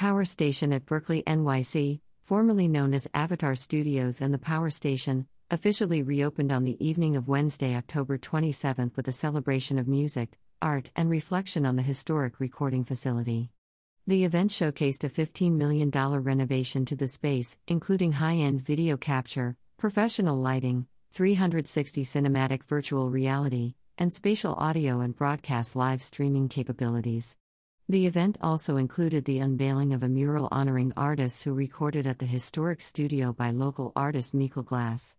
Power Station at Berklee NYC, formerly known as Avatar Studios and the Power Station, officially reopened on the evening of Wednesday, October 27 with a celebration of music, art, and reflection on the historic recording facility. The event showcased a $15 million renovation to the space, including high end video capture, professional lighting, 360 cinematic virtual reality, and spatial audio and broadcast live streaming capabilities. The event also included the unveiling of a mural honoring artists who recorded at the historic studio by local artist Michael Glass.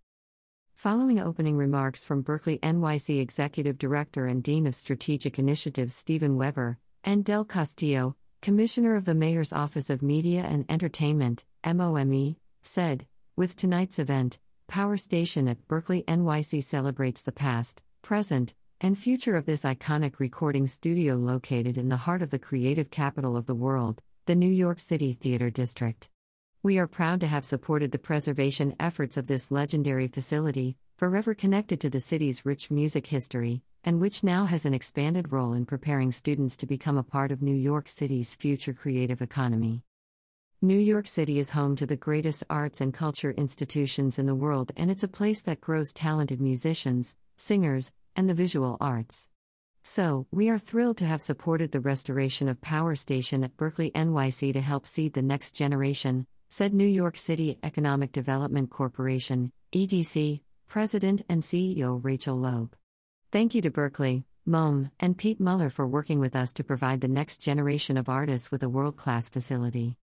Following opening remarks from Berklee NYC Executive Director and Dean of Strategic Initiatives Stephen Weber, Anne Del Castillo, Commissioner of the Mayor's Office of Media and Entertainment, MOME, said, With tonight's event, Power Station at Berklee NYC celebrates the past, present, and future of this iconic recording studio located in the heart of the creative capital of the world, the New York City Theater District. We are proud to have supported the preservation efforts of this legendary facility, forever connected to the city's rich music history, and which now has an expanded role in preparing students to become a part of New York City's future creative economy. New York City is home to the greatest arts and culture institutions in the world, and it's a place that grows talented musicians, singers, and the visual arts. So, we are thrilled to have supported the restoration of Power Station at Berklee NYC to help seed the next generation, said New York City Economic Development Corporation, EDC, President and CEO Rachel Loeb. Thank you to Berklee, Mom, and Pete Muller for working with us to provide the next generation of artists with a world class facility.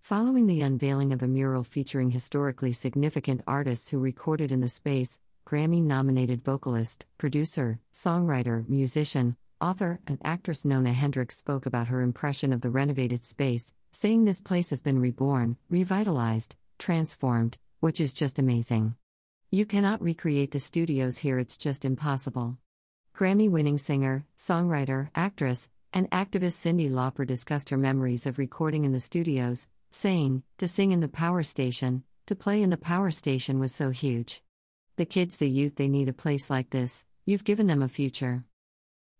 Following the unveiling of a mural featuring historically significant artists who recorded in the space, Grammy nominated vocalist, producer, songwriter, musician, author, and actress Nona Hendryx spoke about her impression of the renovated space, saying this place has been reborn, revitalized, transformed, which is just amazing. You cannot recreate the studios here, it's just impossible. Grammy winning singer, songwriter, actress, and activist Cyndi Lauper discussed her memories of recording in the studios, saying, To sing in the power station, to play in the power station was so huge. The kids, the youth, they need a place like this, you've given them a future.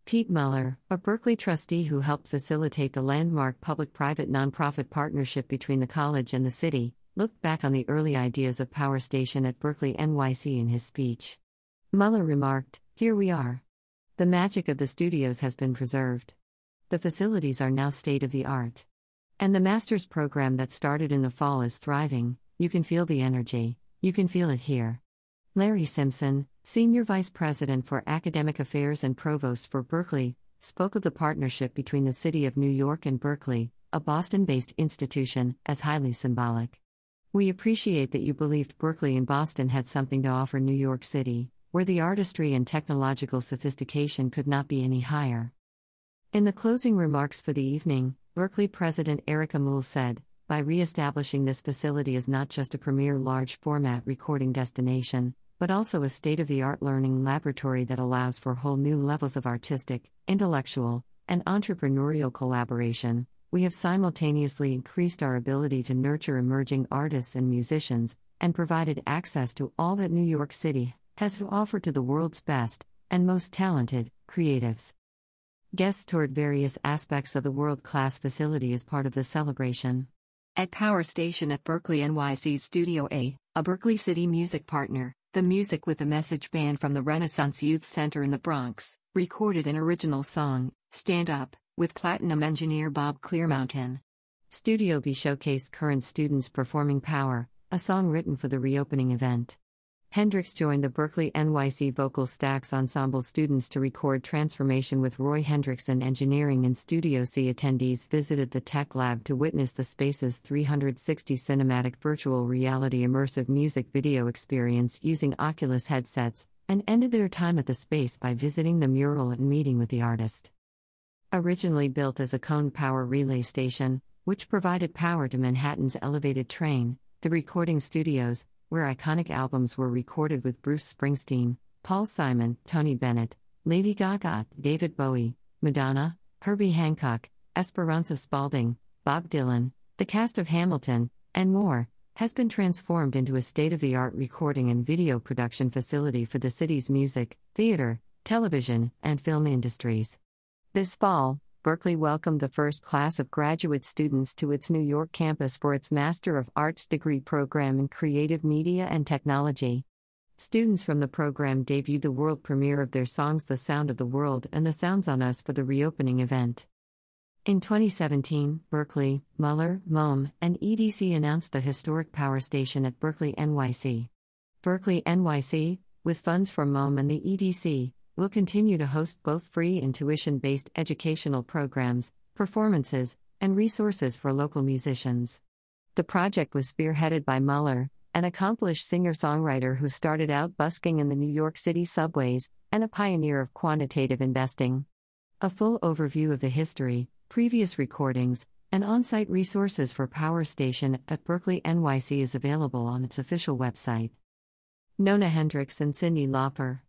Pete Muller, a Berklee trustee who helped facilitate the landmark public private nonprofit partnership between the college and the city, looked back on the early ideas of Power Station at Berklee NYC in his speech. Muller remarked, Here we are. The magic of the studios has been preserved. The facilities are now state of the art. And the master's program that started in the fall is thriving, you can feel the energy, you can feel it here. Larry Simpson, Senior Vice President for Academic Affairs and Provost for Berklee, spoke of the partnership between the City of New York and Berklee, a Boston based institution, as highly symbolic. We appreciate that you believed Berklee and Boston had something to offer New York City, where the artistry and technological sophistication could not be any higher. In the closing remarks for the evening, Berklee President Erica Muhl said, by re establishing this facility as not just a premier large format recording destination, but also a state of the art learning laboratory that allows for whole new levels of artistic, intellectual, and entrepreneurial collaboration, we have simultaneously increased our ability to nurture emerging artists and musicians, and provided access to all that New York City has to offer to the world's best and most talented creatives. Guests toured various aspects of the world class facility as part of the celebration. At Power Station at Berklee NYC's Studio A, a Berklee City music partner, the music with a message band from the Renaissance Youth Center in the Bronx recorded an original song, Stand Up, with platinum engineer Bob Clearmountain. Studio B showcased current students performing Power, a song written for the reopening event. Hendryx joined the Berklee NYC Vocal Stacks Ensemble students to record Transformation with Roy Hendrix and Engineering and Studio C attendees visited the Tech Lab to witness the Space's 360 cinematic virtual reality immersive music video experience using Oculus headsets, and ended their time at the space by visiting the mural and meeting with the artist. Originally built as a cone power relay station, which provided power to Manhattan's elevated train, the recording studios, where iconic albums were recorded with Bruce Springsteen, Paul Simon, Tony Bennett, Lady Gaga, David Bowie, Madonna, Herbie Hancock, Esperanza Spalding, Bob Dylan, the cast of Hamilton, and more, has been transformed into a state of the art recording and video production facility for the city's music, theater, television, and film industries. This fall, Berklee welcomed the first class of graduate students to its New York campus for its Master of Arts degree program in Creative Media and Technology. Students from the program debuted the world premiere of their songs The Sound of the World and The Sounds on Us for the reopening event. In 2017, Berklee, Muller, MOM, and EDC announced the historic power station at Berklee NYC. Berklee NYC, with funds from MOM and the EDC, will continue to host both free and tuition based educational programs, performances, and resources for local musicians. The project was spearheaded by Muller, an accomplished singer songwriter who started out busking in the New York City subways, and a pioneer of quantitative investing. A full overview of the history, previous recordings, and on site resources for Power Station at Berklee NYC is available on its official website. Nona Hendryx and Cyndi Lauper